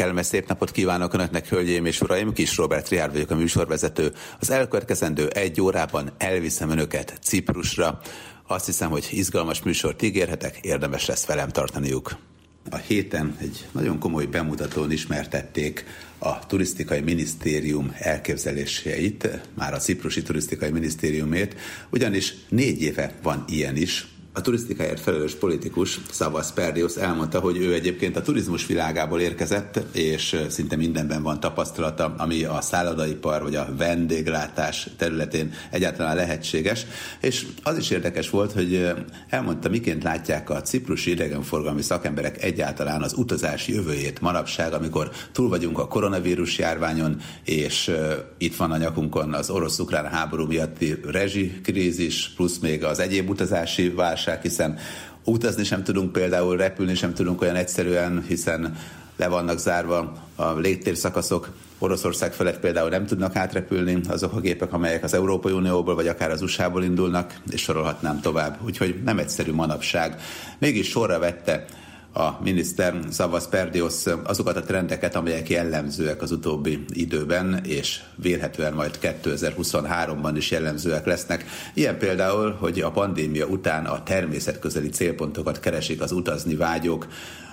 Kellemes szép napot kívánok Önöknek, hölgyeim és uraim! Kis Robert Riár vagyok a műsorvezető. Az elkövetkezendő egy órában elviszem Önöket Ciprusra. Azt hiszem, hogy izgalmas műsort ígérhetek, érdemes lesz velem tartaniuk. A héten egy nagyon komoly bemutatón ismertették a turisztikai minisztérium elképzeléseit, már a ciprusi turisztikai minisztériumét, ugyanis négy éve van ilyen is, a turisztikáért felelős politikus Szavasz Perdius elmondta, hogy ő egyébként a turizmus világából érkezett, és szinte mindenben van tapasztalata, ami a szállodaipar vagy a vendéglátás területén egyáltalán lehetséges. És az is érdekes volt, hogy elmondta, miként látják a ciprusi idegenforgalmi szakemberek egyáltalán az utazás jövőjét manapság, amikor túl vagyunk a koronavírus járványon, és itt van a nyakunkon az orosz-ukrán háború miatti rezsikrízis, plusz még az egyéb utazási válság, válság, hiszen utazni sem tudunk például, repülni sem tudunk olyan egyszerűen, hiszen le vannak zárva a légtérszakaszok. Oroszország felett például nem tudnak átrepülni azok a gépek, amelyek az Európai Unióból vagy akár az USA-ból indulnak, és sorolhatnám tovább. Úgyhogy nem egyszerű manapság. Mégis sorra vette a miniszter Szavasz Perdios azokat a trendeket, amelyek jellemzőek az utóbbi időben, és vélhetően majd 2023-ban is jellemzőek lesznek. Ilyen például, hogy a pandémia után a természetközeli célpontokat keresik az utazni vágyók,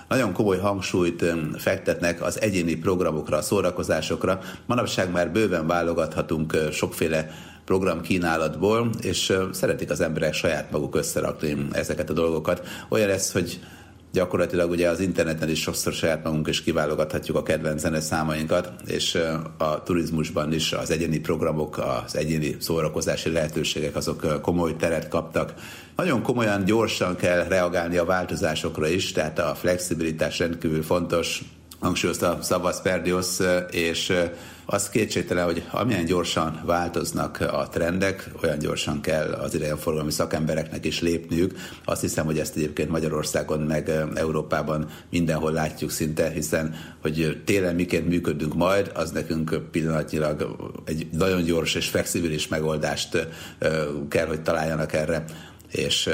nagyon komoly hangsúlyt fektetnek az egyéni programokra, a szórakozásokra. Manapság már bőven válogathatunk sokféle program kínálatból, és szeretik az emberek saját maguk összerakni ezeket a dolgokat. Olyan ez, hogy gyakorlatilag ugye az interneten is sokszor saját magunk is kiválogathatjuk a kedvenc zene számainkat, és a turizmusban is az egyéni programok, az egyéni szórakozási lehetőségek azok komoly teret kaptak. Nagyon komolyan, gyorsan kell reagálni a változásokra is, tehát a flexibilitás rendkívül fontos, hangsúlyozta Szabasz Perdios, és az kétségtelen, hogy amilyen gyorsan változnak a trendek, olyan gyorsan kell az idegenforgalmi szakembereknek is lépniük. Azt hiszem, hogy ezt egyébként Magyarországon meg Európában mindenhol látjuk szinte, hiszen hogy télen miként működünk majd, az nekünk pillanatnyilag egy nagyon gyors és flexibilis megoldást kell, hogy találjanak erre, és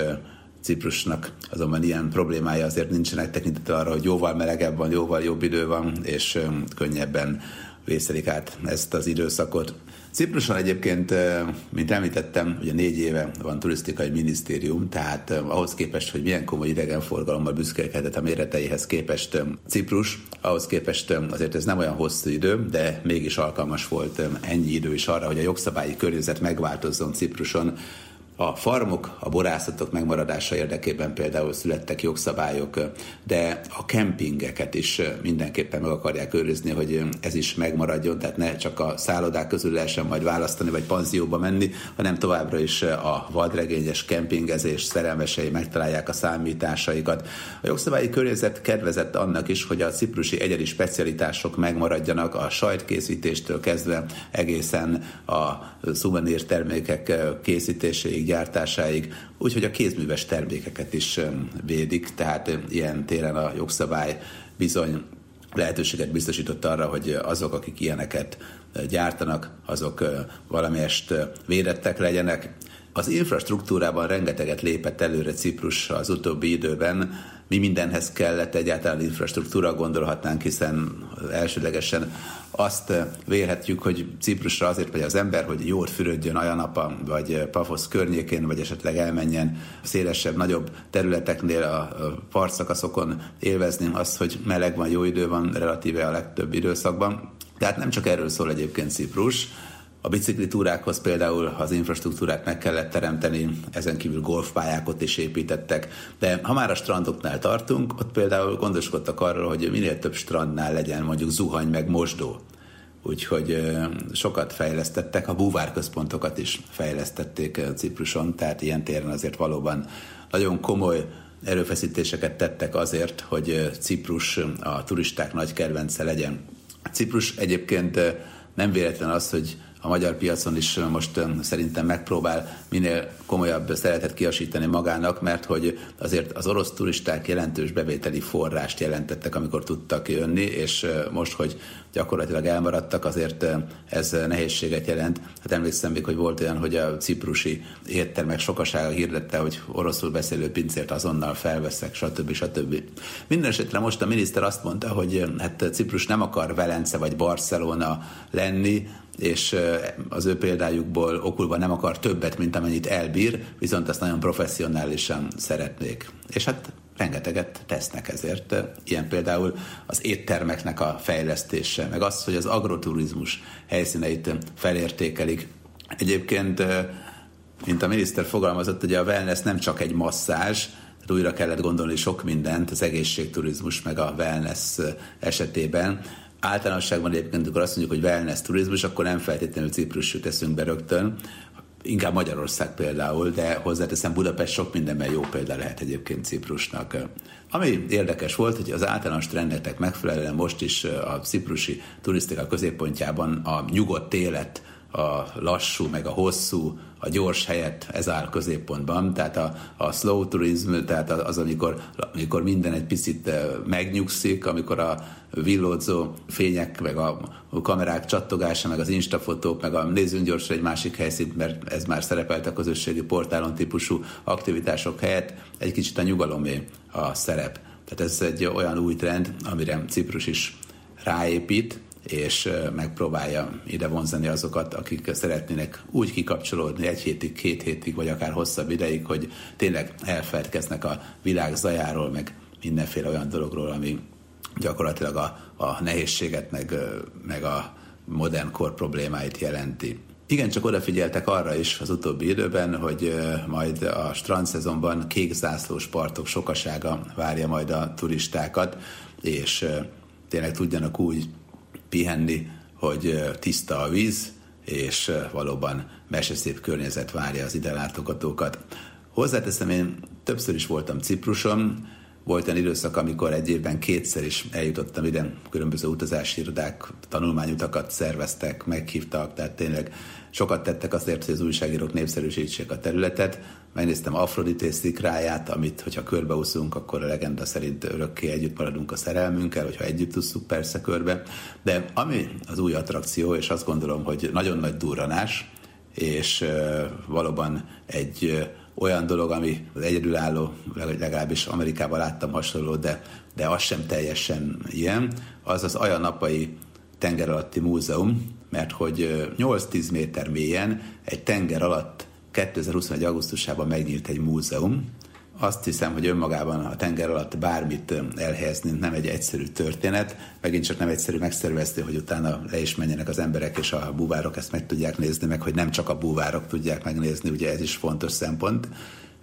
Ciprusnak azonban ilyen problémája azért nincsenek tekintettel arra, hogy jóval melegebb van, jóval jobb idő van, és könnyebben vészelik át ezt az időszakot. Cipruson egyébként, mint említettem, ugye négy éve van turisztikai minisztérium, tehát ahhoz képest, hogy milyen komoly idegenforgalommal büszkélkedett a méreteihez képest Ciprus, ahhoz képest azért ez nem olyan hosszú idő, de mégis alkalmas volt ennyi idő is arra, hogy a jogszabályi környezet megváltozzon Cipruson, a farmok, a borászatok megmaradása érdekében például születtek jogszabályok, de a kempingeket is mindenképpen meg akarják őrizni, hogy ez is megmaradjon, tehát ne csak a szállodák közül lehessen majd választani, vagy panzióba menni, hanem továbbra is a vadregényes kempingezés szerelmesei megtalálják a számításaikat. A jogszabályi környezet kedvezett annak is, hogy a ciprusi egyedi specialitások megmaradjanak a sajtkészítéstől kezdve egészen a szuvenír termékek készítéséig, gyártásáig, úgyhogy a kézműves termékeket is védik, tehát ilyen téren a jogszabály bizony lehetőséget biztosított arra, hogy azok, akik ilyeneket gyártanak, azok valamelyest védettek legyenek. Az infrastruktúrában rengeteget lépett előre Ciprus az utóbbi időben, mi mindenhez kellett egyáltalán infrastruktúra, gondolhatnánk, hiszen elsődlegesen azt vélhetjük, hogy Ciprusra azért megy az ember, hogy jól fürödjön Ajanapa, vagy Pafosz környékén, vagy esetleg elmenjen szélesebb, nagyobb területeknél a partszakaszokon élvezni azt, hogy meleg van, jó idő van relatíve a legtöbb időszakban. Tehát nem csak erről szól egyébként Ciprus, a biciklitúrákhoz például az infrastruktúrát meg kellett teremteni, ezen kívül golfpályákat is építettek, de ha már a strandoknál tartunk, ott például gondoskodtak arról, hogy minél több strandnál legyen mondjuk zuhany meg mosdó. Úgyhogy sokat fejlesztettek, a búvárközpontokat is fejlesztették Cipruson, tehát ilyen téren azért valóban nagyon komoly erőfeszítéseket tettek azért, hogy Ciprus a turisták nagy kedvence legyen. Ciprus egyébként nem véletlen az, hogy a magyar piacon is most szerintem megpróbál minél komolyabb szeretet kiasítani magának, mert hogy azért az orosz turisták jelentős bevételi forrást jelentettek, amikor tudtak jönni, és most, hogy gyakorlatilag elmaradtak, azért ez nehézséget jelent. Hát emlékszem még, hogy volt olyan, hogy a ciprusi éttermek sokasága hirdette, hogy oroszul beszélő pincért azonnal felveszek, stb. stb. Minden esetre most a miniszter azt mondta, hogy hát Ciprus nem akar Velence vagy Barcelona lenni, és az ő példájukból okulva nem akar többet, mint amennyit elbír, viszont azt nagyon professzionálisan szeretnék. És hát rengeteget tesznek ezért. Ilyen például az éttermeknek a fejlesztése, meg az, hogy az agroturizmus helyszíneit felértékelik. Egyébként, mint a miniszter fogalmazott, hogy a wellness nem csak egy masszázs, újra kellett gondolni sok mindent az egészségturizmus meg a wellness esetében. Általánosságban egyébként, amikor azt mondjuk, hogy wellness turizmus, akkor nem feltétlenül Ciprus jut eszünkbe rögtön, inkább Magyarország például, de hozzáteszem Budapest sok mindenben jó példa lehet egyébként Ciprusnak. Ami érdekes volt, hogy az általános trendeknek megfelelően most is a ciprusi turisztika középpontjában a nyugodt élet a lassú, meg a hosszú, a gyors helyett ez áll középpontban, tehát a, a slow tourism, tehát az, amikor, amikor minden egy picit eh, megnyugszik, amikor a villódzó fények, meg a kamerák csattogása, meg az instafotók, meg a nézzünk gyorsan egy másik helyszínt, mert ez már szerepelt a közösségi portálon típusú aktivitások helyett, egy kicsit a nyugalomé a szerep. Tehát ez egy olyan új trend, amire Ciprus is ráépít, és megpróbálja ide vonzani azokat, akik szeretnének úgy kikapcsolódni egy hétig, két hétig, vagy akár hosszabb ideig, hogy tényleg elfeledkeznek a világ zajáról, meg mindenféle olyan dologról, ami gyakorlatilag a, a nehézséget, meg, meg a modern kor problémáit jelenti. Igen, csak odafigyeltek arra is az utóbbi időben, hogy majd a strandszezonban kékzászlós partok sokasága várja majd a turistákat, és tényleg tudjanak úgy pihenni, hogy tiszta a víz, és valóban meseszép környezet várja az ide látogatókat. Hozzáteszem, én többször is voltam Cipruson, volt olyan időszak, amikor egy évben kétszer is eljutottam ide, különböző utazási irodák tanulmányutakat szerveztek, meghívtak, tehát tényleg sokat tettek azért, hogy az újságírók népszerűsítsék a területet. Megnéztem Afrodité szikráját, amit, hogyha körbeúszunk, akkor a legenda szerint örökké együtt maradunk a szerelmünkkel, hogyha együtt úszunk persze körbe. De ami az új attrakció, és azt gondolom, hogy nagyon nagy durranás, és valóban egy olyan dolog, ami egyedülálló, legalábbis Amerikában láttam hasonló, de, de az sem teljesen ilyen, az az Ajanapai tenger alatti múzeum, mert hogy 8-10 méter mélyen egy tenger alatt 2021. augusztusában megnyílt egy múzeum, azt hiszem, hogy önmagában a tenger alatt bármit elhelyezni nem egy egyszerű történet, megint csak nem egyszerű megszervezni, hogy utána le is menjenek az emberek, és a búvárok ezt meg tudják nézni, meg hogy nem csak a búvárok tudják megnézni, ugye ez is fontos szempont.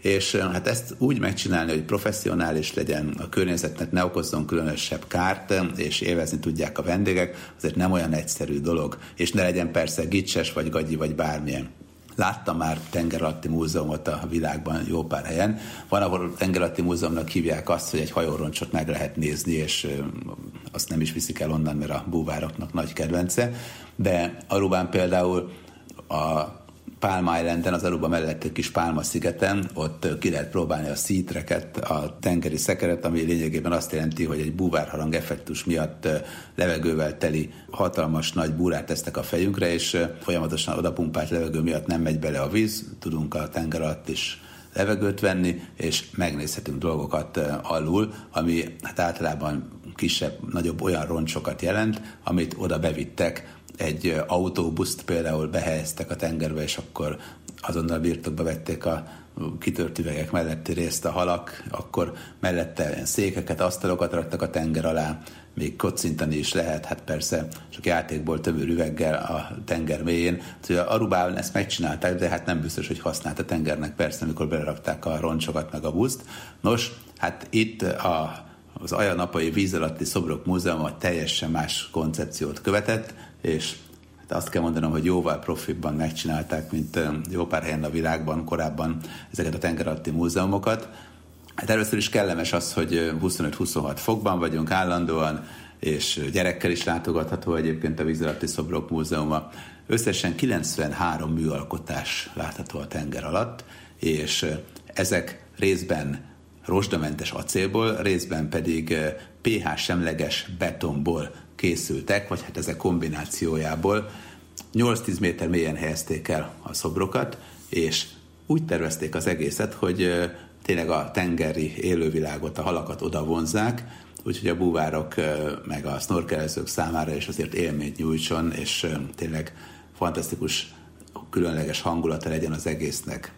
És hát ezt úgy megcsinálni, hogy professzionális legyen, a környezetnek ne okozzon különösebb kárt, és élvezni tudják a vendégek, azért nem olyan egyszerű dolog, és ne legyen persze gicses, vagy gagyi, vagy bármilyen. Láttam már tengeralatti múzeumot a világban jó pár helyen. Van, ahol tengeralatti múzeumnak hívják azt, hogy egy hajóroncsot meg lehet nézni, és azt nem is viszik el onnan, mert a búvároknak nagy kedvence. De Arubán például a Palm Islanden, az Aruba mellett kis Pálma szigeten, ott ki lehet próbálni a szítreket, a tengeri szekeret, ami lényegében azt jelenti, hogy egy búvárharang effektus miatt levegővel teli hatalmas nagy búrát tesznek a fejünkre, és folyamatosan odapumpált levegő miatt nem megy bele a víz, tudunk a tenger alatt is levegőt venni, és megnézhetünk dolgokat alul, ami hát általában kisebb, nagyobb olyan roncsokat jelent, amit oda bevittek egy autóbuszt például behelyeztek a tengerbe, és akkor azonnal birtokba vették a kitört üvegek melletti részt a halak, akkor mellette székeket, asztalokat raktak a tenger alá, még kocintani is lehet, hát persze csak játékból tövő üveggel a tenger mélyén. Szóval Arubában ezt megcsinálták, de hát nem biztos, hogy használt a tengernek persze, amikor belerakták a roncsokat meg a buszt. Nos, hát itt a, az Ajanapai víz alatti szobrok múzeuma teljesen más koncepciót követett, és hát azt kell mondanom, hogy jóval profibban megcsinálták, mint jó pár helyen a világban korábban ezeket a tengeralatti múzeumokat. Hát először is kellemes az, hogy 25-26 fokban vagyunk állandóan, és gyerekkel is látogatható egyébként a vízalatti szobrok múzeuma. Összesen 93 műalkotás látható a tenger alatt, és ezek részben rozsdamentes acélból, részben pedig pH semleges betonból készültek, vagy hát ezek kombinációjából 8-10 méter mélyen helyezték el a szobrokat, és úgy tervezték az egészet, hogy tényleg a tengeri élővilágot, a halakat oda vonzák, úgyhogy a búvárok meg a snorkelezők számára is azért élményt nyújtson, és tényleg fantasztikus, különleges hangulata legyen az egésznek.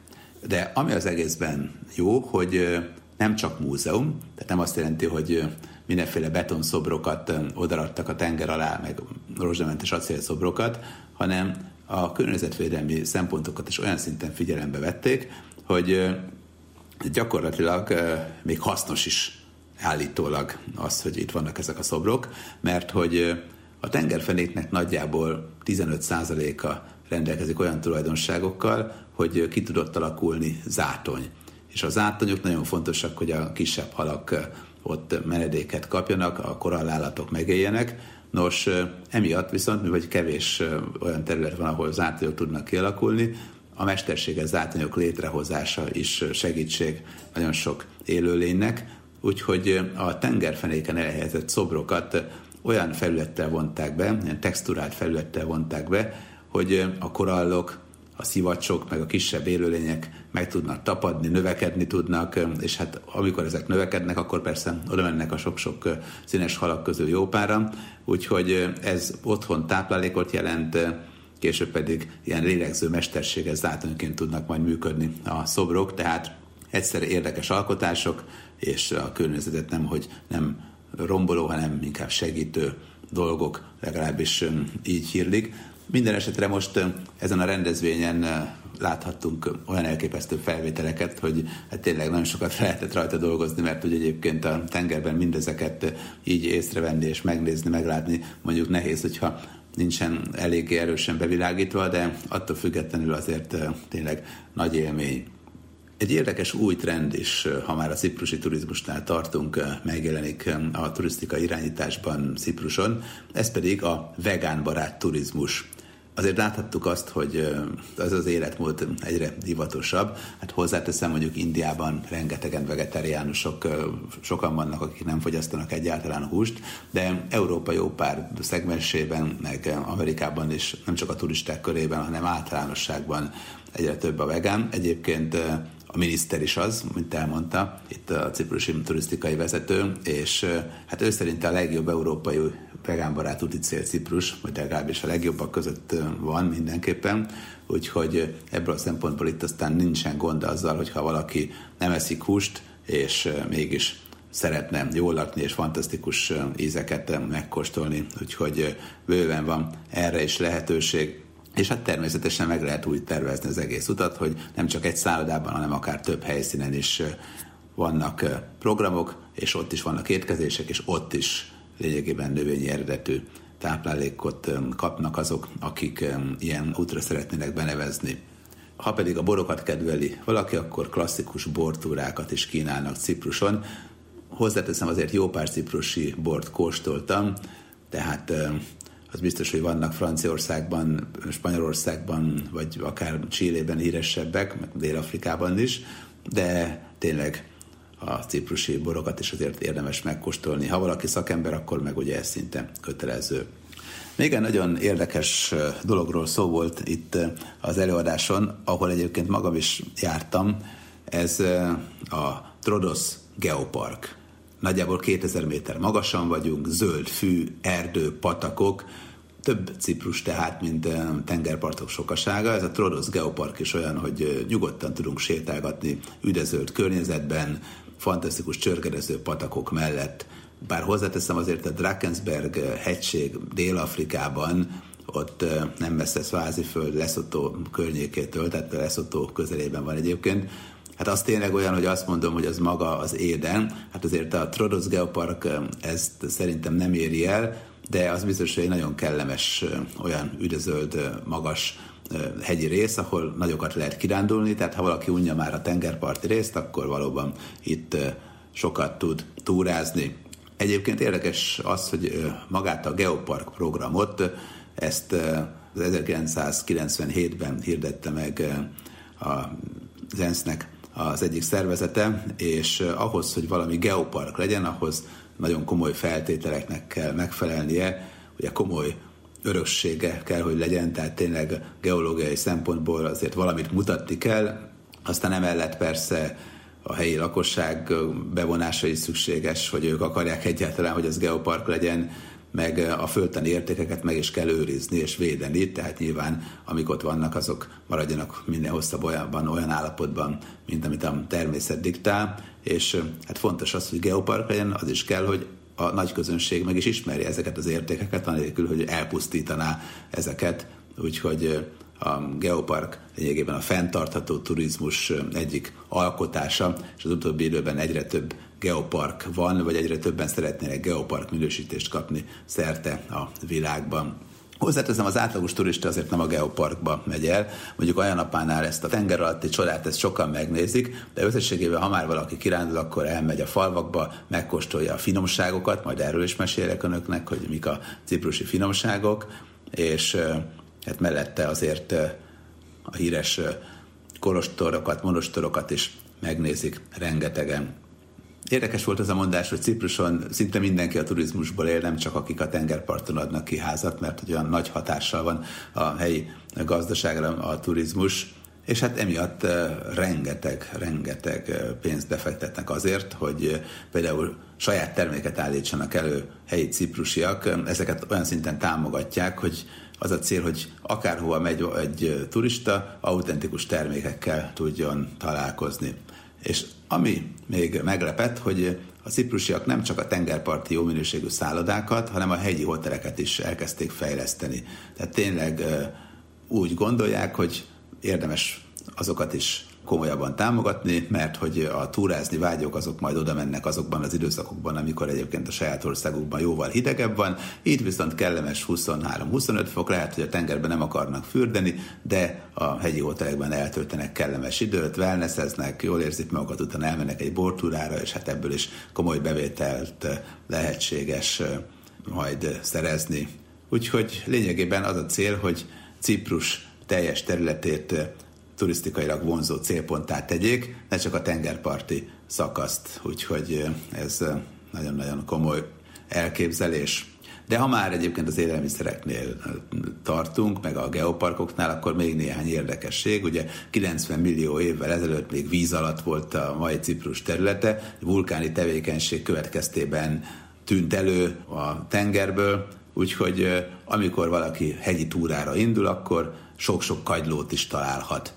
De ami az egészben jó, hogy nem csak múzeum, tehát nem azt jelenti, hogy mindenféle betonszobrokat odaadtak a tenger alá, meg rozsdamentes acélszobrokat, hanem a környezetvédelmi szempontokat is olyan szinten figyelembe vették, hogy gyakorlatilag még hasznos is állítólag az, hogy itt vannak ezek a szobrok, mert hogy a tengerfenéknek nagyjából 15%-a rendelkezik olyan tulajdonságokkal, hogy ki tudott alakulni zátony. És a zátonyok nagyon fontosak, hogy a kisebb halak ott menedéket kapjanak, a korallállatok megéljenek. Nos, emiatt viszont, mivel kevés olyan terület van, ahol zátonyok tudnak kialakulni, a mesterséges zátonyok létrehozása is segítség nagyon sok élőlénynek, úgyhogy a tengerfenéken elhelyezett szobrokat olyan felülettel vonták be, ilyen texturált felülettel vonták be, hogy a korallok, a szivacsok, meg a kisebb élőlények meg tudnak tapadni, növekedni tudnak, és hát amikor ezek növekednek, akkor persze oda mennek a sok-sok színes halak közül jó pára, úgyhogy ez otthon táplálékot jelent, később pedig ilyen lélegző mesterséges zátonyként tudnak majd működni a szobrok, tehát egyszerre érdekes alkotások, és a környezetet nem, hogy nem romboló, hanem inkább segítő dolgok, legalábbis így hírlik. Minden esetre most ezen a rendezvényen láthattunk olyan elképesztő felvételeket, hogy hát tényleg nagyon sokat lehetett rajta dolgozni, mert ugye egyébként a tengerben mindezeket így észrevenni és megnézni, meglátni mondjuk nehéz, hogyha nincsen eléggé erősen bevilágítva, de attól függetlenül azért tényleg nagy élmény. Egy érdekes új trend is, ha már a ciprusi turizmusnál tartunk, megjelenik a turisztika irányításban Cipruson, ez pedig a vegánbarát turizmus. Azért láthattuk azt, hogy az az életmód egyre divatosabb. Hát hozzáteszem, mondjuk Indiában rengetegen vegetáriánusok, sokan vannak, akik nem fogyasztanak egyáltalán húst, de Európa jó pár szegmensében, meg Amerikában is, nem csak a turisták körében, hanem általánosságban egyre több a vegán. Egyébként a miniszter is az, mint elmondta, itt a ciprusi turisztikai vezető, és hát ő szerint a legjobb európai vegánbarát úti cél Ciprus, vagy legalábbis a legjobbak között van mindenképpen, úgyhogy ebből a szempontból itt aztán nincsen gond azzal, hogyha valaki nem eszik húst, és mégis szeretne jól lakni és fantasztikus ízeket megkóstolni, úgyhogy bőven van erre is lehetőség. És hát természetesen meg lehet úgy tervezni az egész utat, hogy nem csak egy szállodában, hanem akár több helyszínen is vannak programok, és ott is vannak étkezések, és ott is lényegében növényi eredetű táplálékot kapnak azok, akik ilyen útra szeretnének benevezni. Ha pedig a borokat kedveli valaki, akkor klasszikus bortúrákat is kínálnak Cipruson. Hozzáteszem, azért jó pár ciprusi bort kóstoltam, tehát az biztos, hogy vannak Franciaországban, Spanyolországban, vagy akár Csillében híresebbek, meg Dél-Afrikában is, de tényleg a ciprusi borokat is azért érdemes megkóstolni. Ha valaki szakember, akkor meg ugye ez szinte kötelező. Még egy nagyon érdekes dologról szó volt itt az előadáson, ahol egyébként magam is jártam. Ez a Trodos Geopark. Nagyjából 2000 méter magasan vagyunk, zöld fű, erdő, patakok, több Ciprus tehát, mint tengerpartok sokasága. Ez a Trodos Geopark is olyan, hogy nyugodtan tudunk sétálgatni üdezölt környezetben, fantasztikus csörgedező patakok mellett. Bár hozzáteszem azért a Drakensberg hegység Dél-Afrikában, ott nem messze Sváziföld, Lesotho környékétől, tehát Lesotho közelében van egyébként, Hát az tényleg olyan, hogy azt mondom, hogy az maga az éden. Hát azért a Trodos Geopark ezt szerintem nem éri el, de az biztos, hogy egy nagyon kellemes, olyan üdözöld, magas hegyi rész, ahol nagyokat lehet kirándulni, tehát ha valaki unja már a tengerparti részt, akkor valóban itt sokat tud túrázni. Egyébként érdekes az, hogy magát a Geopark programot, ezt az 1997-ben hirdette meg az ENSZ-nek az egyik szervezete, és ahhoz, hogy valami geopark legyen, ahhoz nagyon komoly feltételeknek kell megfelelnie, ugye komoly öröksége kell, hogy legyen, tehát tényleg geológiai szempontból azért valamit mutatni kell, aztán emellett persze a helyi lakosság bevonása is szükséges, hogy ők akarják egyáltalán, hogy az geopark legyen, meg a földtani értékeket meg is kell őrizni és védeni, tehát nyilván amik ott vannak, azok maradjanak minden hosszabb olyanban, olyan állapotban, mint amit a természet diktál, és hát fontos az, hogy geopark legyen, az is kell, hogy a nagy közönség meg is ismeri ezeket az értékeket, anélkül, hogy elpusztítaná ezeket, úgyhogy a geopark lényegében a fenntartható turizmus egyik alkotása, és az utóbbi időben egyre több geopark van, vagy egyre többen szeretnének geopark minősítést kapni szerte a világban. Hozzáteszem, az átlagos turista azért nem a geoparkba megy el, mondjuk olyan napánál ezt a tenger alatti csodát ezt sokan megnézik, de összességében, ha már valaki kirándul, akkor elmegy a falvakba, megkóstolja a finomságokat, majd erről is mesélek önöknek, hogy mik a ciprusi finomságok, és hát mellette azért a híres kolostorokat, monostorokat is megnézik rengetegen. Érdekes volt az a mondás, hogy Cipruson szinte mindenki a turizmusból él, nem csak akik a tengerparton adnak ki házat, mert olyan nagy hatással van a helyi gazdaságra a turizmus, és hát emiatt rengeteg, rengeteg pénzt befektetnek azért, hogy például saját terméket állítsanak elő helyi ciprusiak, ezeket olyan szinten támogatják, hogy az a cél, hogy akárhova megy egy turista, autentikus termékekkel tudjon találkozni. És ami még meglepett, hogy a ciprusiak nem csak a tengerparti jó minőségű szállodákat, hanem a hegyi hoteleket is elkezdték fejleszteni. Tehát tényleg úgy gondolják, hogy érdemes azokat is komolyabban támogatni, mert hogy a túrázni vágyók azok majd oda mennek azokban az időszakokban, amikor egyébként a saját országukban jóval hidegebb van, itt viszont kellemes 23-25 fok, lehet, hogy a tengerben nem akarnak fürdeni, de a hegyi hotelekben eltöltenek kellemes időt, wellnesseznek, jól érzik magukat, utána elmennek egy bortúrára, és hát ebből is komoly bevételt lehetséges majd szerezni. Úgyhogy lényegében az a cél, hogy Ciprus teljes területét turisztikailag vonzó célponttá tegyék, ne csak a tengerparti szakaszt, úgyhogy ez nagyon-nagyon komoly elképzelés. De ha már egyébként az élelmiszereknél tartunk, meg a geoparkoknál, akkor még néhány érdekesség. Ugye 90 millió évvel ezelőtt még víz alatt volt a mai Ciprus területe, vulkáni tevékenység következtében tűnt elő a tengerből, úgyhogy amikor valaki hegyi túrára indul, akkor sok-sok kagylót is találhat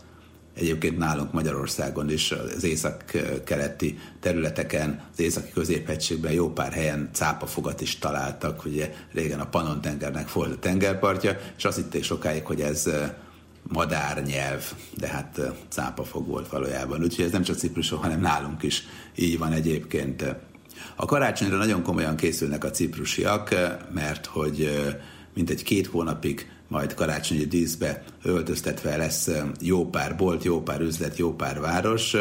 Egyébként nálunk Magyarországon is az észak-keleti területeken, az északi középhegységben jó pár helyen cápafogat is találtak, ugye régen a Panon tengernek volt a tengerpartja, és azt hitték sokáig, hogy ez madárnyelv, de hát cápafog volt valójában. Úgyhogy ez nem csak Cipruson, hanem nálunk is így van egyébként. A karácsonyra nagyon komolyan készülnek a ciprusiak, mert hogy mintegy két hónapig majd karácsonyi díszbe öltöztetve lesz jó pár bolt, jó pár üzlet, jó pár város,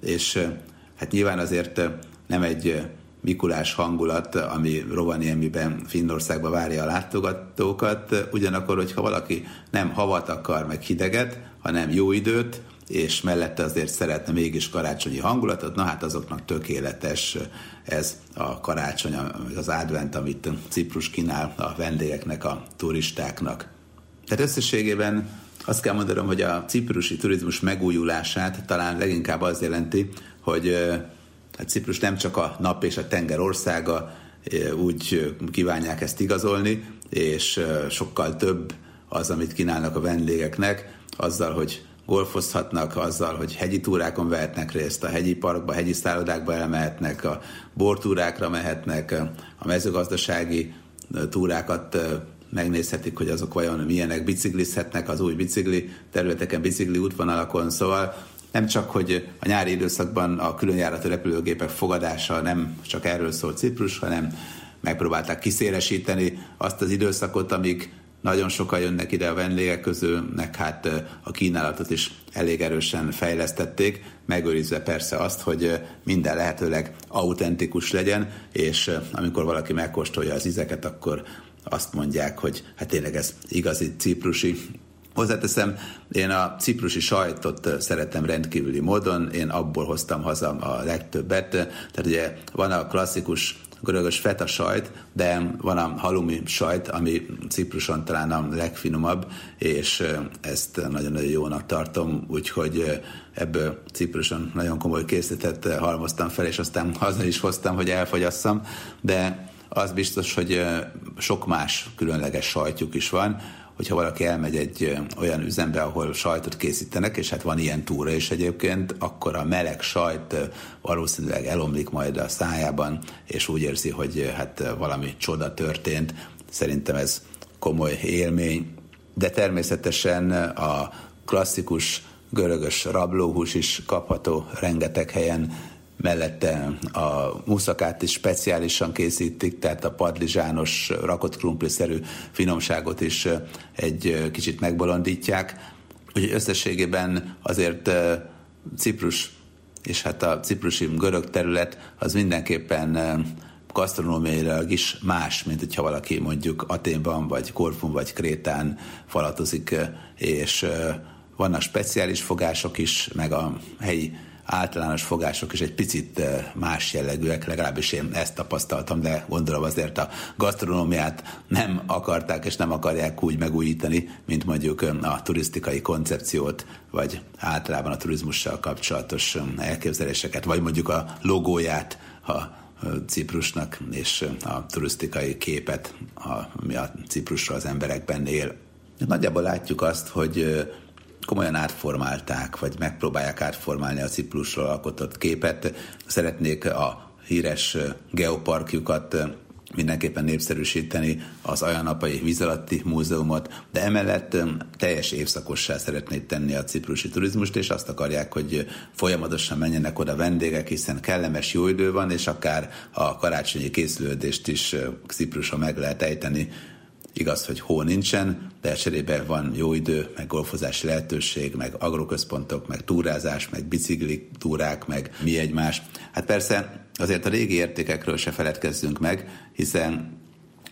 és hát nyilván azért nem egy Mikulás hangulat, ami Rovaniemiben, Finnországban várja a látogatókat, ugyanakkor, hogyha valaki nem havat akar, meg hideget, hanem jó időt, és mellette azért szeretne mégis karácsonyi hangulatot, na hát azoknak tökéletes ez a karácsony, az advent, amit Ciprus kínál a vendégeknek, a turistáknak. Tehát összességében azt kell mondanom, hogy a ciprusi turizmus megújulását talán leginkább az jelenti, hogy a Ciprus nem csak a nap és a tenger országa, úgy kívánják ezt igazolni, és sokkal több az, amit kínálnak a vendégeknek, azzal, hogy golfozhatnak, azzal, hogy hegyi túrákon vehetnek részt, a hegyi parkba, hegyi szállodákba elmehetnek, a bortúrákra mehetnek, a mezőgazdasági túrákat megnézhetik, hogy azok vajon milyenek, biciklizhetnek az új bicikli területeken, bicikli útvonalakon, szóval nem csak, hogy a nyári időszakban a különjáratú repülőgépek fogadása nem csak erről szól Ciprus, hanem megpróbálták kiszélesíteni azt az időszakot, amíg nagyon sokan jönnek ide a vendégek közül, meg hát a kínálatot is elég erősen fejlesztették, megőrizve persze azt, hogy minden lehetőleg autentikus legyen, és amikor valaki megkóstolja az ízeket, akkor azt mondják, hogy hát tényleg ez igazi ciprusi Hozzáteszem, én a ciprusi sajtot szeretem rendkívüli módon, én abból hoztam haza a legtöbbet. Tehát ugye van a klasszikus görögös feta sajt, de van a halumi sajt, ami Cipruson talán a legfinomabb, és ezt nagyon-nagyon jónak tartom, úgyhogy ebből Cipruson nagyon komoly készletet halmoztam fel, és aztán haza is hoztam, hogy elfogyasszam, de az biztos, hogy sok más különleges sajtjuk is van, hogyha valaki elmegy egy olyan üzembe, ahol sajtot készítenek, és hát van ilyen túra is egyébként, akkor a meleg sajt valószínűleg elomlik majd a szájában, és úgy érzi, hogy hát valami csoda történt. Szerintem ez komoly élmény, de természetesen a klasszikus görögös rablóhús is kapható rengeteg helyen, mellette a muszakát is speciálisan készítik, tehát a padlizsános, rakott krumpli-szerű finomságot is egy kicsit megbolondítják. Úgyhogy összességében azért Ciprus és hát a ciprusi görög terület az mindenképpen gasztronómiailag is más, mint hogyha valaki mondjuk Aténban, vagy Korfun, vagy Krétán falatozik, és vannak speciális fogások is, meg a helyi általános fogások is egy picit eh, más jellegűek, legalábbis én ezt tapasztaltam, de gondolom azért a gasztronómiát nem akarták és nem akarják úgy megújítani, mint mondjuk eh, a turisztikai koncepciót, vagy általában a turizmussal kapcsolatos eh, elképzeléseket, vagy mondjuk a logóját, a Ciprusnak és a turisztikai képet, ami a Ciprusra az emberekben él. Nagyjából látjuk azt, hogy komolyan átformálták, vagy megpróbálják átformálni a Ciprusról alkotott képet. Szeretnék a híres geoparkjukat mindenképpen népszerűsíteni az Ajanapai Vízalatti Múzeumot, de emellett teljes évszakossá szeretnék tenni a ciprusi turizmust, és azt akarják, hogy folyamatosan menjenek oda vendégek, hiszen kellemes jó idő van, és akár a karácsonyi készülődést is Cipruson meg lehet ejteni Igaz, hogy hó nincsen, de cserébe van jó idő, meg golfozási lehetőség, meg agroközpontok, meg túrázás, meg bicikli túrák, meg mi egymás. Hát persze azért a régi értékekről se feledkezzünk meg, hiszen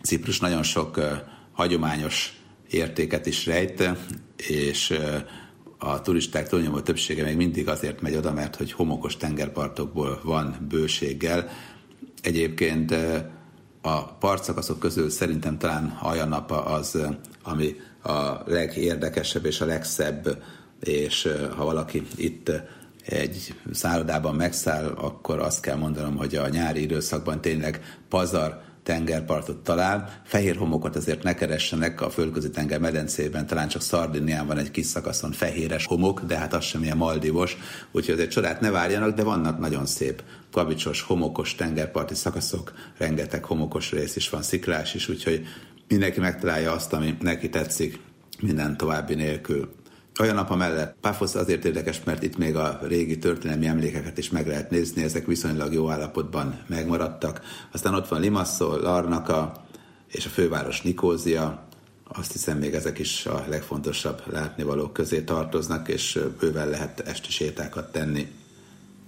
Ciprus nagyon sok hagyományos értéket is rejt, és a turisták túlnyomó többsége még mindig azért megy oda, mert hogy homokos tengerpartokból van bőséggel. Egyébként a partszakaszok közül szerintem talán Ajanapa az, ami a legérdekesebb és a legszebb, és ha valaki itt egy szállodában megszáll, akkor azt kell mondanom, hogy a nyári időszakban tényleg pazar tengerpartot talál. Fehér homokot azért ne keressenek, a földközi tenger medencében talán csak Szardinián van egy kis szakaszon fehéres homok, de hát az sem ilyen maldivos, úgyhogy azért csodát ne várjanak, de vannak nagyon szép kavicsos, homokos tengerparti szakaszok, rengeteg homokos rész is van, sziklás is, úgyhogy mindenki megtalálja azt, ami neki tetszik, minden további nélkül. Olyan nap mellett Paphos azért érdekes, mert itt még a régi történelmi emlékeket is meg lehet nézni, ezek viszonylag jó állapotban megmaradtak. Aztán ott van Limassol, Larnaka és a főváros Nikózia, azt hiszem még ezek is a legfontosabb látnivalók közé tartoznak, és bőven lehet esti sétákat tenni.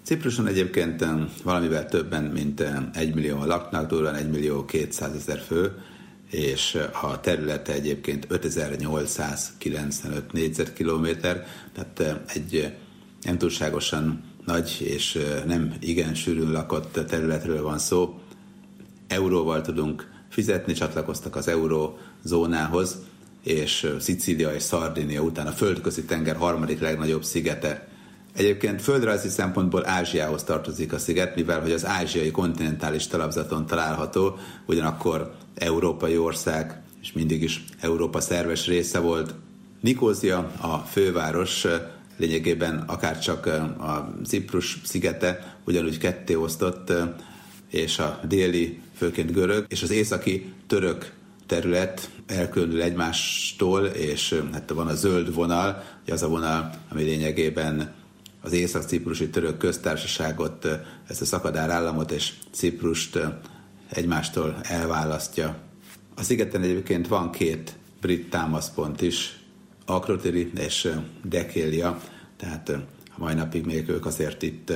Cipruson egyébként valamivel többen, mint egy millió laknak, durván egy millió 200 ezer fő, és a területe egyébként 5895 négyzetkilométer, tehát egy nem túlságosan nagy és nem igen sűrűn lakott területről van szó. Euróval tudunk fizetni, csatlakoztak az eurózónához, és Szicília és Szardinia után a földközi tenger harmadik legnagyobb szigete Egyébként földrajzi szempontból Ázsiához tartozik a sziget, mivel hogy az ázsiai kontinentális talapzaton található, ugyanakkor európai ország, és mindig is Európa szerves része volt. Nikózia, a főváros, lényegében akár csak a Ciprus szigete ugyanúgy ketté osztott, és a déli, főként görög, és az északi török terület elkülönül egymástól, és hát van a zöld vonal, az a vonal, ami lényegében az Észak-Ciprusi Török Köztársaságot, ezt a szakadár államot és Ciprust egymástól elválasztja. A szigeten egyébként van két brit támaszpont is, Akrotiri és Dekélia, tehát a mai napig még ők azért itt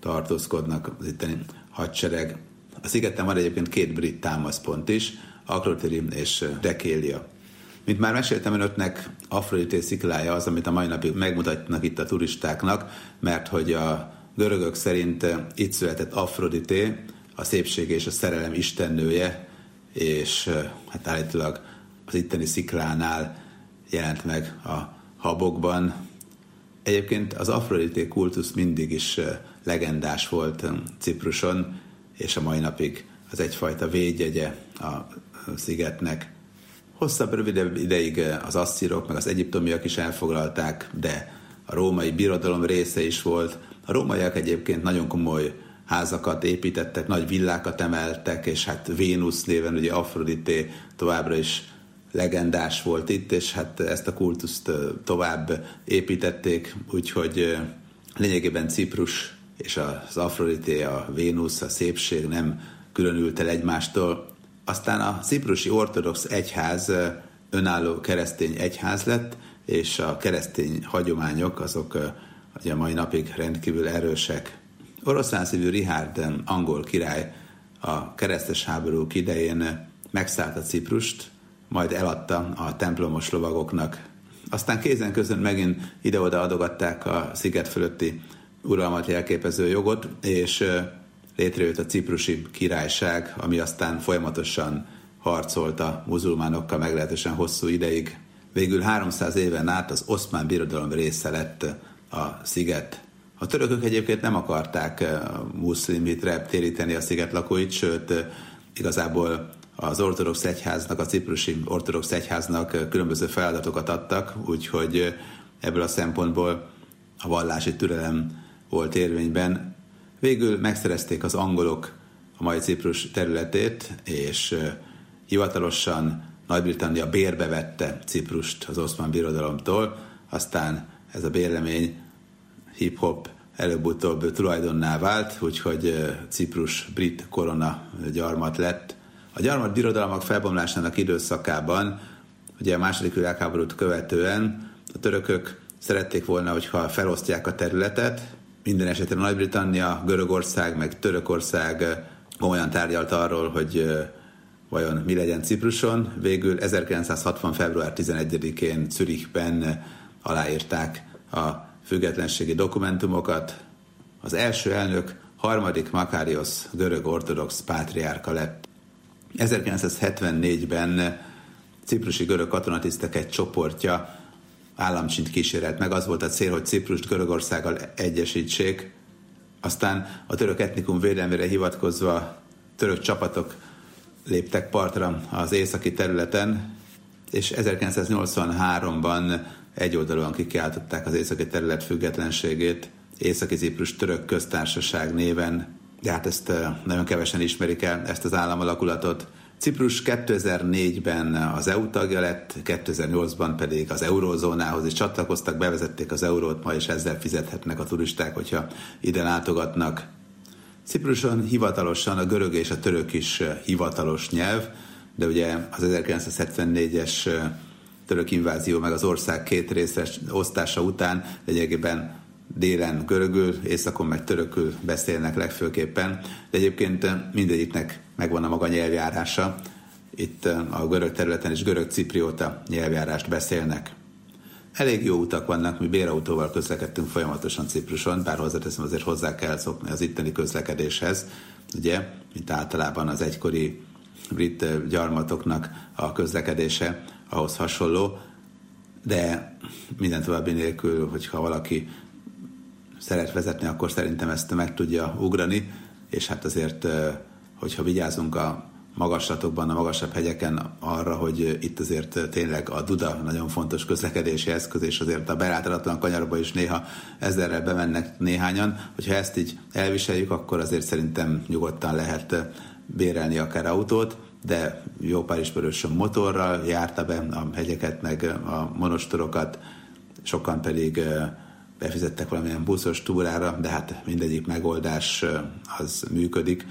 tartózkodnak, az itteni hadsereg. A szigeten van egyébként két brit támaszpont is, Akrotiri és Dekélia. Mint már meséltem önöknek, Afrodité sziklája az, amit a mai napig megmutatnak itt a turistáknak, mert hogy a görögök szerint itt született Afrodité, a szépség és a szerelem istennője, és hát állítólag az itteni sziklánál jelent meg a habokban. Egyébként az Afrodité kultusz mindig is legendás volt Cipruson, és a mai napig az egyfajta védjegye a szigetnek. Hosszabb, rövidebb ideig az asszírok, meg az egyiptomiak is elfoglalták, de a római birodalom része is volt. A rómaiak egyébként nagyon komoly házakat építettek, nagy villákat emeltek, és hát Vénusz néven ugye Afrodité továbbra is legendás volt itt, és hát ezt a kultuszt tovább építették, úgyhogy lényegében Ciprus és az Afrodité, a Vénusz, a szépség nem különült el egymástól. Aztán a ciprusi ortodox egyház önálló keresztény egyház lett, és a keresztény hagyományok azok ugye a mai napig rendkívül erősek. Oroszlán szívű Richard angol király a keresztes háborúk idején megszállta Ciprust, majd eladta a templomos lovagoknak. Aztán kézen közön megint ide-oda adogatták a sziget fölötti uralmat jelképező jogot, és létrejött a ciprusi királyság, ami aztán folyamatosan harcolt a muzulmánokkal meglehetősen hosszú ideig. Végül 300 éven át az oszmán birodalom része lett a sziget. A törökök egyébként nem akarták muszlim hitre téríteni a sziget lakóit, sőt, igazából az ortodox egyháznak, a ciprusi ortodox egyháznak különböző feladatokat adtak, úgyhogy ebből a szempontból a vallási türelem volt érvényben. Végül megszerezték az angolok a mai Ciprus területét, és hivatalosan Nagy-Britannia bérbe vette Ciprust az oszmán birodalomtól, aztán ez a bérlemény hip-hop előbb-utóbb tulajdonná vált, úgyhogy Ciprus brit korona gyarmat lett. A gyarmat birodalmak felbomlásának időszakában, ugye a második világháborút követően a törökök szerették volna, hogyha felosztják a területet, minden esetre Nagy-Britannia, Görögország, meg Törökország komolyan tárgyalt arról, hogy vajon mi legyen Cipruson. Végül 1960. február 11-én Zürichben aláírták a függetlenségi dokumentumokat. Az első elnök harmadik Makarios görög ortodox pátriárka lett. 1974-ben ciprusi görög katonatisztek egy csoportja államcsint kísérelt meg. Az volt a cél, hogy Ciprust Görögországgal egyesítsék. Aztán a török etnikum védelmére hivatkozva török csapatok léptek partra az északi területen, és 1983-ban egyoldalúan kikiáltották az északi terület függetlenségét, Északi Ciprus Török Köztársaság néven, de hát ezt nagyon kevesen ismerik el, ezt az államalakulatot. Ciprus 2004-ben az EU tagja lett, 2008-ban pedig az eurózónához is csatlakoztak, bevezették az eurót ma, és ezzel fizethetnek a turisták, hogyha ide látogatnak. Cipruson hivatalosan a görög és a török is hivatalos nyelv, de ugye az 1974-es török invázió meg az ország két részes osztása után lényegében délen görögül, északon meg törökül beszélnek legfőképpen, de egyébként mindegyiknek megvan a maga nyelvjárása. Itt a görög területen is görög ciprióta nyelvjárást beszélnek. Elég jó utak vannak, mi bérautóval közlekedtünk folyamatosan Cipruson, bár hozzáteszem azért hozzá kell szokni az itteni közlekedéshez, ugye, mint általában az egykori brit gyarmatoknak a közlekedése ahhoz hasonló, de minden további nélkül, hogyha valaki szeret vezetni, akkor szerintem ezt meg tudja ugrani, és hát azért, hogyha vigyázunk a magaslatokban, a magasabb hegyeken arra, hogy itt azért tényleg a Duda nagyon fontos közlekedési eszköz, és azért a belátatlan kanyarba is néha ezerrel bemennek néhányan. Hogyha ezt így elviseljük, akkor azért szerintem nyugodtan lehet bérelni akár autót, de jó pár ismerősöm motorral járta be a hegyeket, meg a monostorokat, sokan pedig befizettek valamilyen buszos túrára, de hát mindegyik megoldás az működik.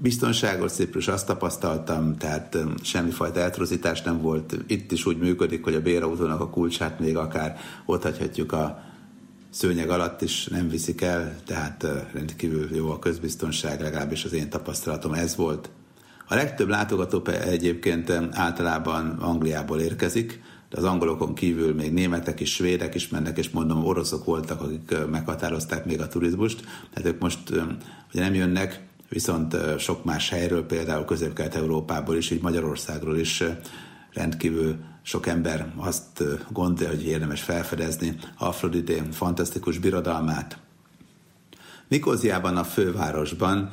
Biztonságos Ciprus azt tapasztaltam, tehát semmifajta eltrozítás nem volt. Itt is úgy működik, hogy a bérautónak a kulcsát még akár ott hagyhatjuk a szőnyeg alatt is nem viszik el, tehát rendkívül jó a közbiztonság, legalábbis az én tapasztalatom ez volt. A legtöbb látogató egyébként általában Angliából érkezik, de az angolokon kívül még németek is, svédek is mennek, és mondom, oroszok voltak, akik meghatározták még a turizmust, tehát ők most ugye nem jönnek, viszont sok más helyről, például Közép-Kelet-Európából is, így Magyarországról is rendkívül sok ember azt gondolja, hogy érdemes felfedezni Afrodité fantasztikus birodalmát. Nikóziában, a fővárosban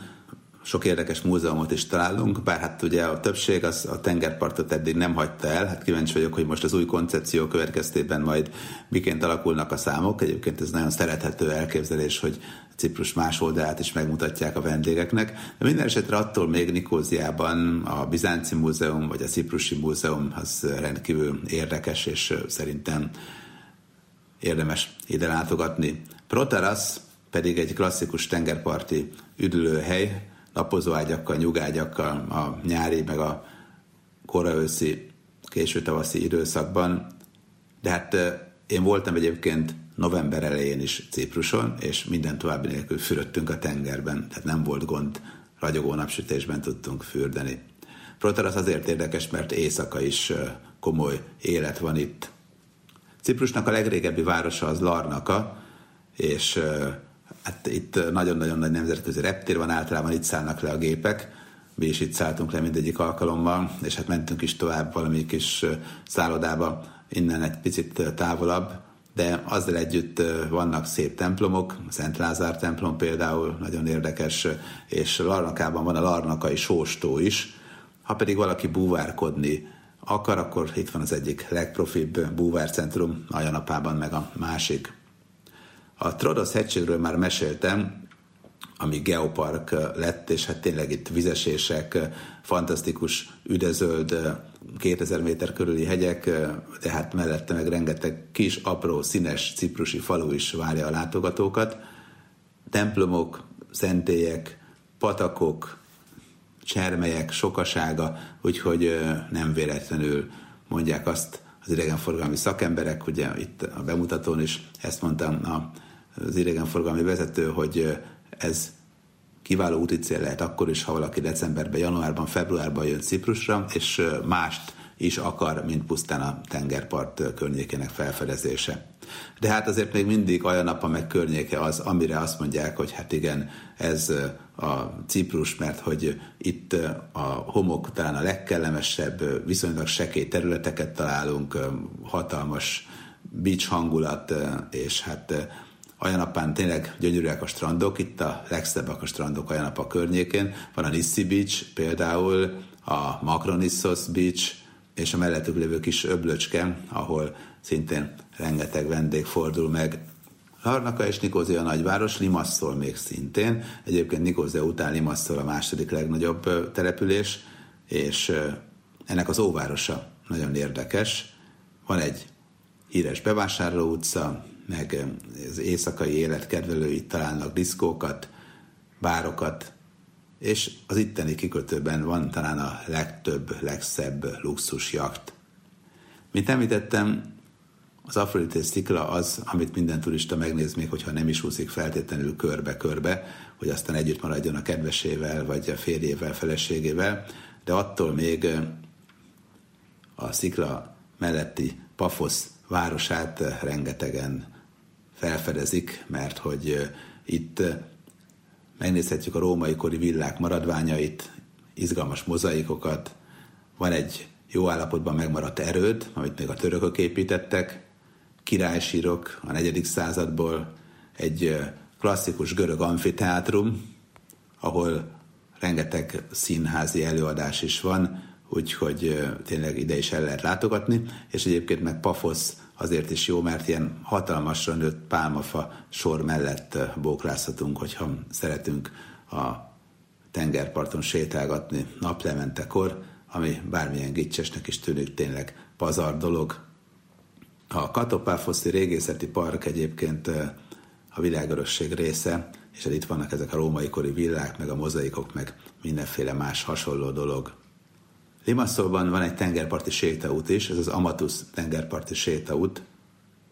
sok érdekes múzeumot is találunk, bár hát ugye a többség az a tengerpartot eddig nem hagyta el, hát kíváncsi vagyok, hogy most az új koncepció következtében majd miként alakulnak a számok. Egyébként ez nagyon szerethető elképzelés, hogy Ciprus más oldalát is megmutatják a vendégeknek, de minden esetre attól még Nikóziában a Bizánci Múzeum vagy a Ciprusi Múzeum az rendkívül érdekes, és szerintem érdemes ide látogatni. Protaras pedig egy klasszikus tengerparti üdülőhely, napozóágyakkal, nyugágyakkal a nyári, meg a koraőszi, késő tavaszi időszakban. De hát én voltam egyébként november elején is Cipruson, és minden további nélkül fürödtünk a tengerben, tehát nem volt gond, ragyogó napsütésben tudtunk fürdeni. Protaras azért érdekes, mert éjszaka is komoly élet van itt. Ciprusnak a legrégebbi városa az Larnaka, és hát itt nagyon-nagyon nagy nemzetközi reptér van, általában itt szállnak le a gépek, mi is itt szálltunk le mindegyik alkalommal, és hát mentünk is tovább valami kis szállodába, innen egy picit távolabb, de azzal együtt vannak szép templomok, Szent Lázár templom például nagyon érdekes, és Larnakában van a Larnakai sóstó is. Ha pedig valaki búvárkodni akar, akkor itt van az egyik legprofibb búvárcentrum, a Janapában meg a másik. A Trodos hegységről már meséltem, ami geopark lett, és hát tényleg itt vizesések, fantasztikus üdezöld 2000 méter körüli hegyek, de hát mellette meg rengeteg kis, apró, színes ciprusi falu is várja a látogatókat. Templomok, szentélyek, patakok, csermelyek sokasága, úgyhogy nem véletlenül mondják azt az idegenforgalmi szakemberek, ugye itt a bemutatón is ezt mondtam az idegenforgalmi vezető, hogy ez kiváló úti cél lehet akkor is, ha valaki decemberben, januárban, februárban jön Ciprusra, és mást is akar, mint pusztán a tengerpart környékének felfedezése. De hát azért még mindig nap, meg környéke az, amire azt mondják, hogy hát igen, ez a Ciprus, mert hogy itt a homok talán a legkellemesebb, viszonylag sekély területeket találunk, hatalmas beach hangulat, és hát Ajanapán tényleg gyönyörűek a strandok, itt a legszebbek a strandok Ajanapa környékén. Van a Nissi Beach például, a Makronissos Beach, és a mellettük lévő kis öblöcske, ahol szintén rengeteg vendég fordul meg. Larnaka és Nikózia nagyváros, Limasszol még szintén. Egyébként Nikózia után Limasszol a második legnagyobb település, és ennek az óvárosa nagyon érdekes. Van egy híres bevásárló utca, meg az éjszakai élet kedvelői találnak diszkókat, bárokat, és az itteni kikötőben van talán a legtöbb, legszebb luxus jakt. Mint említettem, az Afrodite szikla az, amit minden turista megnéz, még hogyha nem is úszik feltétlenül körbe-körbe, hogy aztán együtt maradjon a kedvesével, vagy a férjével, feleségével, de attól még a szikla melletti Pafosz városát rengetegen felfedezik, mert hogy itt megnézhetjük a római kori villák maradványait, izgalmas mozaikokat, van egy jó állapotban megmaradt erőd, amit még a törökök építettek, királysírok a negyedik századból, egy klasszikus görög amfiteátrum, ahol rengeteg színházi előadás is van, úgyhogy tényleg ide is el lehet látogatni, és egyébként meg Pafosz azért is jó, mert ilyen hatalmasra nőtt pálmafa sor mellett bóklázhatunk, hogyha szeretünk a tengerparton sétálgatni naplementekor, ami bármilyen gicsesnek is tűnik tényleg pazar dolog. A Katopáfoszi régészeti park egyébként a világörösség része, és hát itt vannak ezek a római kori villák, meg a mozaikok, meg mindenféle más hasonló dolog. Limasszolban van egy tengerparti sétaút is, ez az Amatus tengerparti sétaút.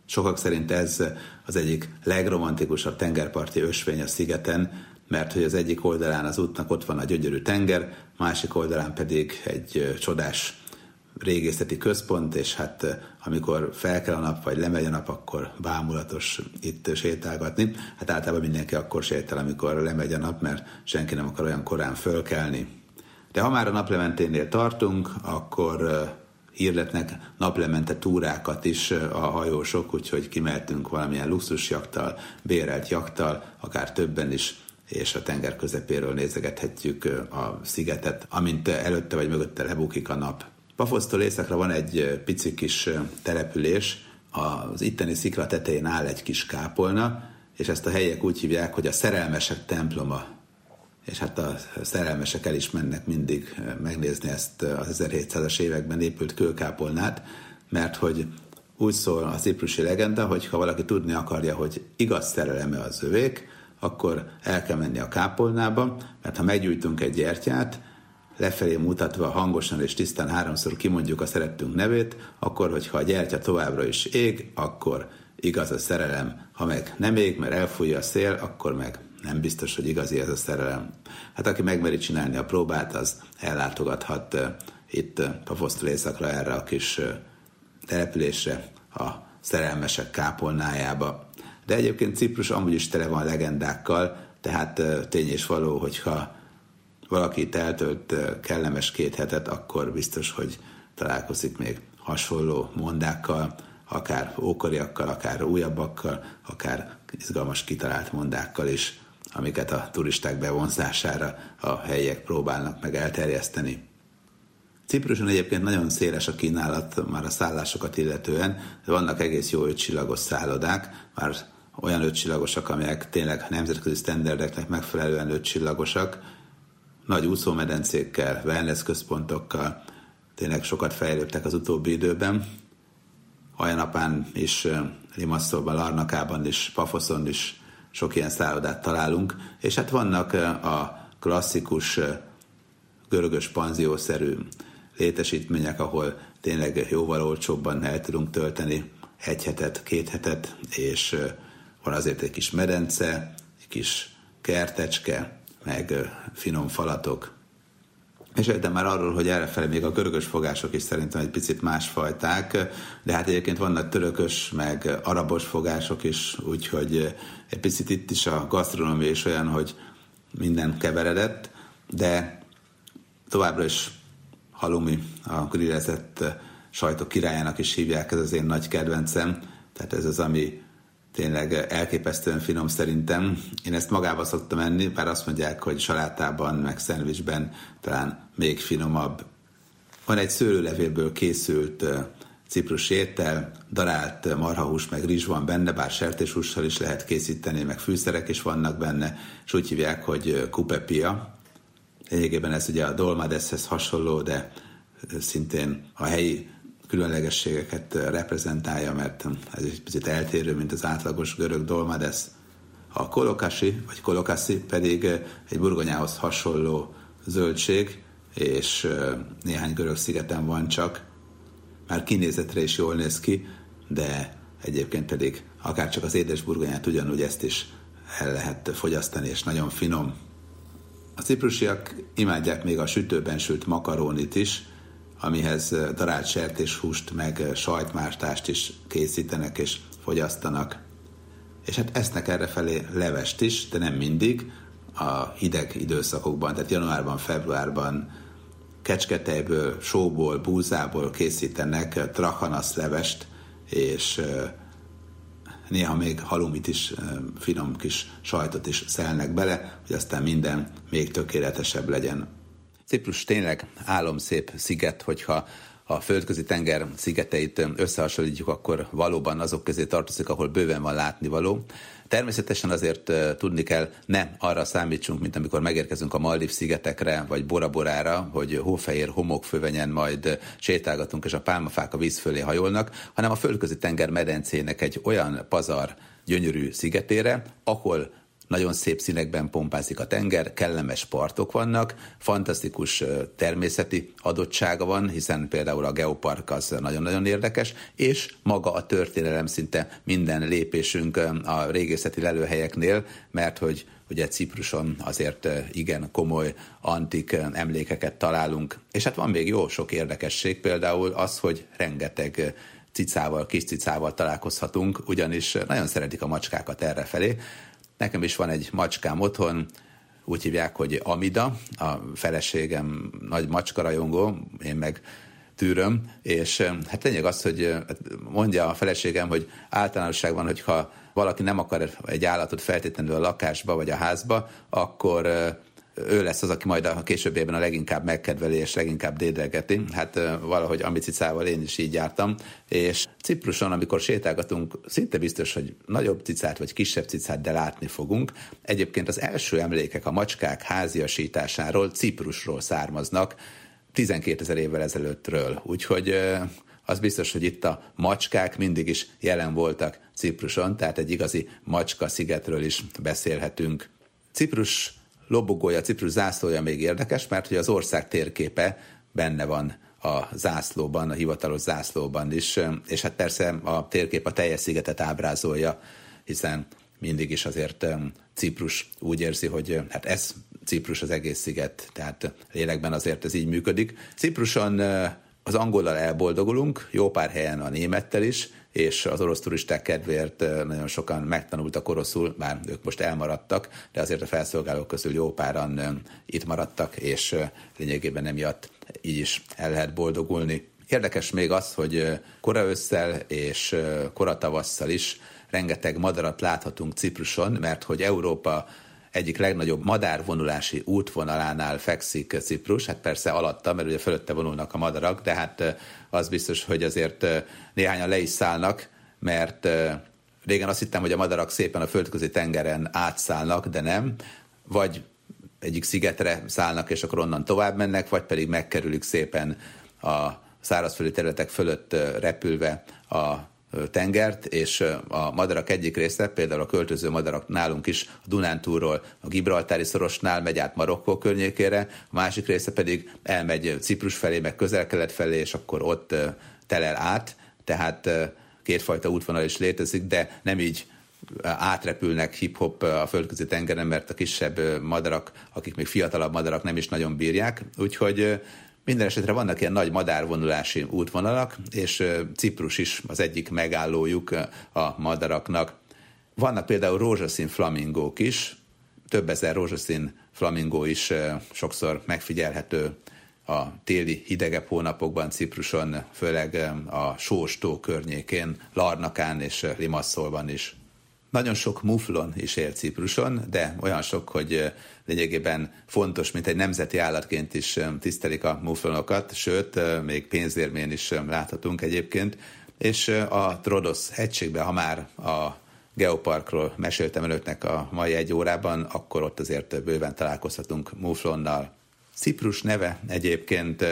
Sokak szerint ez az egyik legromantikusabb tengerparti ösvény a szigeten, mert hogy az egyik oldalán az útnak ott van a gyönyörű tenger, másik oldalán pedig egy csodás régészeti központ, és hát amikor fel kell a nap, vagy lemegy a nap, akkor bámulatos itt sétálgatni. Hát általában mindenki akkor sétál, amikor lemegy a nap, mert senki nem akar olyan korán fölkelni. De ha már a naplementénél tartunk, akkor hirdetnek naplemente túrákat is a hajósok, úgyhogy kimeltünk valamilyen luxusjaktal, bérelt jaktal, akár többen is, és a tenger közepéről nézegethetjük a szigetet, amint előtte vagy mögötte lebukik a nap. Pafosztól északra van egy pici kis település, az itteni szikla tetején áll egy kis kápolna, és ezt a helyek úgy hívják, hogy a szerelmesek temploma. És hát a szerelmesek el is mennek mindig megnézni ezt az 1700-as években épült kőkápolnát, mert hogy úgy szól a ciprusi legenda, hogy ha valaki tudni akarja, hogy igaz szereleme az övék, akkor el kell menni a kápolnába, mert ha meggyújtunk egy gyertyát, lefelé mutatva hangosan és tisztán háromszor kimondjuk a szerettünk nevét, akkor, hogyha a gyertya továbbra is ég, akkor igaz a szerelem. Ha meg nem ég, mert elfújja a szél, akkor meg nem biztos, hogy igazi ez a szerelem. Hát aki megmeri csinálni a próbát, az ellátogathat itt Pafosztól északra erre a kis településre, a szerelmesek kápolnájába. De egyébként Ciprus amúgy is tele van legendákkal, tehát tény és való, hogyha valaki itt eltölt kellemes két hetet, akkor biztos, hogy találkozik még hasonló mondákkal, akár ókoriakkal, akár újabbakkal, akár izgalmas kitalált mondákkal is, amiket a turisták bevonzására a helyiek próbálnak meg elterjeszteni. Cipruson egyébként nagyon széles a kínálat már a szállásokat illetően, vannak egész jó ötcsillagos szállodák, már olyan ötcsillagosak, amelyek tényleg nemzetközi sztenderdeknek megfelelően ötcsillagosak, nagy úszómedencékkel, wellness központokkal, tényleg sokat fejlődtek az utóbbi időben. Hajanapán is, Limasszóban, Larnakában is, Pafoszon is sok ilyen szállodát találunk, és hát vannak a klasszikus görögös panziószerű létesítmények, ahol tényleg jóval olcsóbban el tudunk tölteni egy hetet, két hetet, és van azért egy kis medence, egy kis kertecske, meg finom falatok. De már arról, hogy errefele még a görögös fogások is szerintem egy picit másfajták, de hát egyébként vannak törökös, meg arabos fogások is, úgyhogy egy picit itt is a gasztronómia is olyan, hogy minden keveredett, de továbbra is halumi, a grillezett sajtok királyának is hívják, ez az én nagy kedvencem, tehát ez az, ami tényleg elképesztően finom szerintem. Én ezt magába szoktam enni, bár azt mondják, hogy salátában, meg szendvicsben talán még finomabb. Van egy szőlőlevélből készült ciprus étel, darált marhahús, meg rizs van benne, bár sertéshússal is lehet készíteni, meg fűszerek is vannak benne, és úgy hívják, hogy kupepia. Lényegében ez ugye a dolmadeszhez hasonló, de szintén a helyi különlegességeket reprezentálja, mert ez egy picit eltérő, mint az átlagos görög dolmades. A kolokasi, vagy kolokaszi pedig egy burgonyához hasonló zöldség, és néhány görög szigeten van csak. Már kinézetre is jól néz ki, de egyébként pedig akár csak az édes burgonyát ugyanúgy ezt is el lehet fogyasztani, és nagyon finom. A ciprusiak imádják még a sütőben sült makarónit is, amihez darált sertéshúst, meg sajtmástást is készítenek és fogyasztanak. És hát esznek errefelé levest is, de nem mindig, a hideg időszakokban, tehát januárban, februárban kecsketejből, sóból, búzából készítenek trachanasz levest, és néha még halumit is, finom kis sajtot is szelnek bele, hogy aztán minden még tökéletesebb legyen. Ciprus tényleg álomszép sziget, hogyha a földközi tenger szigeteit összehasonlítjuk, akkor valóban azok közé tartozik, ahol bőven van látnivaló. Természetesen azért tudni kell, ne arra számítsunk, mint amikor megérkezünk a Maldiv szigetekre, vagy Boraborára, hogy hófehér homokfövenyen majd sétálgatunk, és a pálmafák a víz fölé hajolnak, hanem a földközi tenger medencének egy olyan pazar gyönyörű szigetére, ahol nagyon szép színekben pompázik a tenger, kellemes partok vannak, fantasztikus természeti adottsága van, hiszen például a geopark az nagyon-nagyon érdekes, és maga a történelem szinte minden lépésünk a régészeti lelőhelyeknél, mert hogy ugye Cipruson azért igen komoly antik emlékeket találunk. És hát van még jó sok érdekesség, például az, hogy rengeteg cicával, kis cicával találkozhatunk, ugyanis nagyon szeretik a macskákat errefelé. Nekem is van egy macskám otthon, úgy hívják, hogy Amida, a feleségem nagy macska én meg tűröm, és hát lényeg az, hogy mondja a feleségem, hogy általánosságban, hogyha valaki nem akar egy állatot feltétlenül a lakásba vagy a házba, akkor ő lesz az, aki majd a későbbiében a leginkább megkedveli és leginkább dédelgeti. Hát valahogy ambicicával én is így jártam. És Cipruson, amikor sétálgatunk, szinte biztos, hogy nagyobb cicát vagy kisebb cicát, de látni fogunk. Egyébként az első emlékek a macskák háziasításáról Ciprusról származnak, 12 ezer évvel ezelőttről. Úgyhogy az biztos, hogy itt a macskák mindig is jelen voltak Cipruson, tehát egy igazi macska szigetről is beszélhetünk. Ciprus lobogója, Ciprus zászlója még érdekes, mert hogy az ország térképe benne van a zászlóban, a hivatalos zászlóban is, és hát persze a térkép a teljes szigetet ábrázolja, hiszen mindig is azért Ciprus úgy érzi, hogy hát ez Ciprus az egész sziget, tehát lélekben azért ez így működik. Cipruson az angollal elboldogulunk, jó pár helyen a némettel is, és az orosz turisták kedvéért nagyon sokan megtanultak oroszul, bár ők most elmaradtak, de azért a felszolgálók közül jó páran itt maradtak, és lényegében emiatt így is el lehet boldogulni. Érdekes még az, hogy kora ősszel és kora tavasszal is rengeteg madarat láthatunk Cipruson, mert hogy Európa egyik legnagyobb madárvonulási útvonalánál fekszik Ciprus, hát persze alatta, mert ugye fölötte vonulnak a madarak, de hát az biztos, hogy azért néhányan le is szállnak, mert régen azt hittem, hogy a madarak szépen a földközi tengeren átszállnak, de nem, vagy egyik szigetre szállnak, és akkor onnan tovább mennek, vagy pedig megkerülik szépen a szárazföldi területek fölött repülve a tengert, és a madarak egyik része, például a költöző madarak nálunk is a Dunántúról a Gibraltári szorosnál megy át Marokkó környékére, a másik része pedig elmegy Ciprus felé, meg közel-kelet felé, és akkor ott telel át, tehát kétfajta útvonal is létezik, de nem így átrepülnek hip-hop a földközi tengeren, mert a kisebb madarak, akik még fiatalabb madarak nem is nagyon bírják. Úgyhogy minden esetre vannak ilyen nagy madárvonulási útvonalak, és Ciprus is az egyik megállójuk a madaraknak. Vannak például rózsaszín flamingók is, több ezer rózsaszín flamingó is sokszor megfigyelhető a téli hidegebb hónapokban Cipruson, főleg a Sóstó környékén, Larnakán és Limasszolban is. Nagyon sok muflon is él Cipruson, de olyan sok, hogy lényegében fontos, mint egy nemzeti állatként is tisztelik a muflonokat, sőt, még pénzérmén is láthatunk egyébként, és a Trodos hegységben, ha már a Geoparkról meséltem önöknek a mai egy órában, akkor ott azért bőven találkozhatunk muflonnal. Ciprus neve egyébként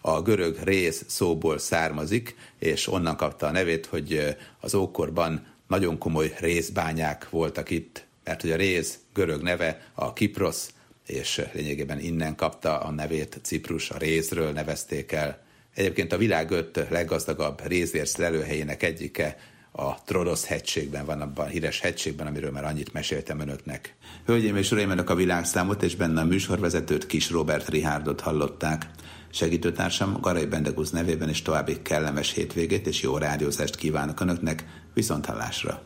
a görög rész szóból származik, és onnan kapta a nevét, hogy az ókorban nagyon komoly részbányák voltak itt, mert hogy a réz görög neve a Kipros, és lényegében innen kapta a nevét Ciprus, a rézről nevezték el. Egyébként a világ öt leggazdagabb rézérsz lelőhelyének egyike a Trodos hegységben van, abban a híres hegységben, amiről már annyit meséltem önöknek. Hölgyeim és uraim, önök a világszámot és benne a műsorvezetőt Kis Robert Rihárdot hallották. Segítőtársam Garai Bendegúz nevében is további kellemes hétvégét és jó rádiózást kívánok önöknek, viszont hallásra!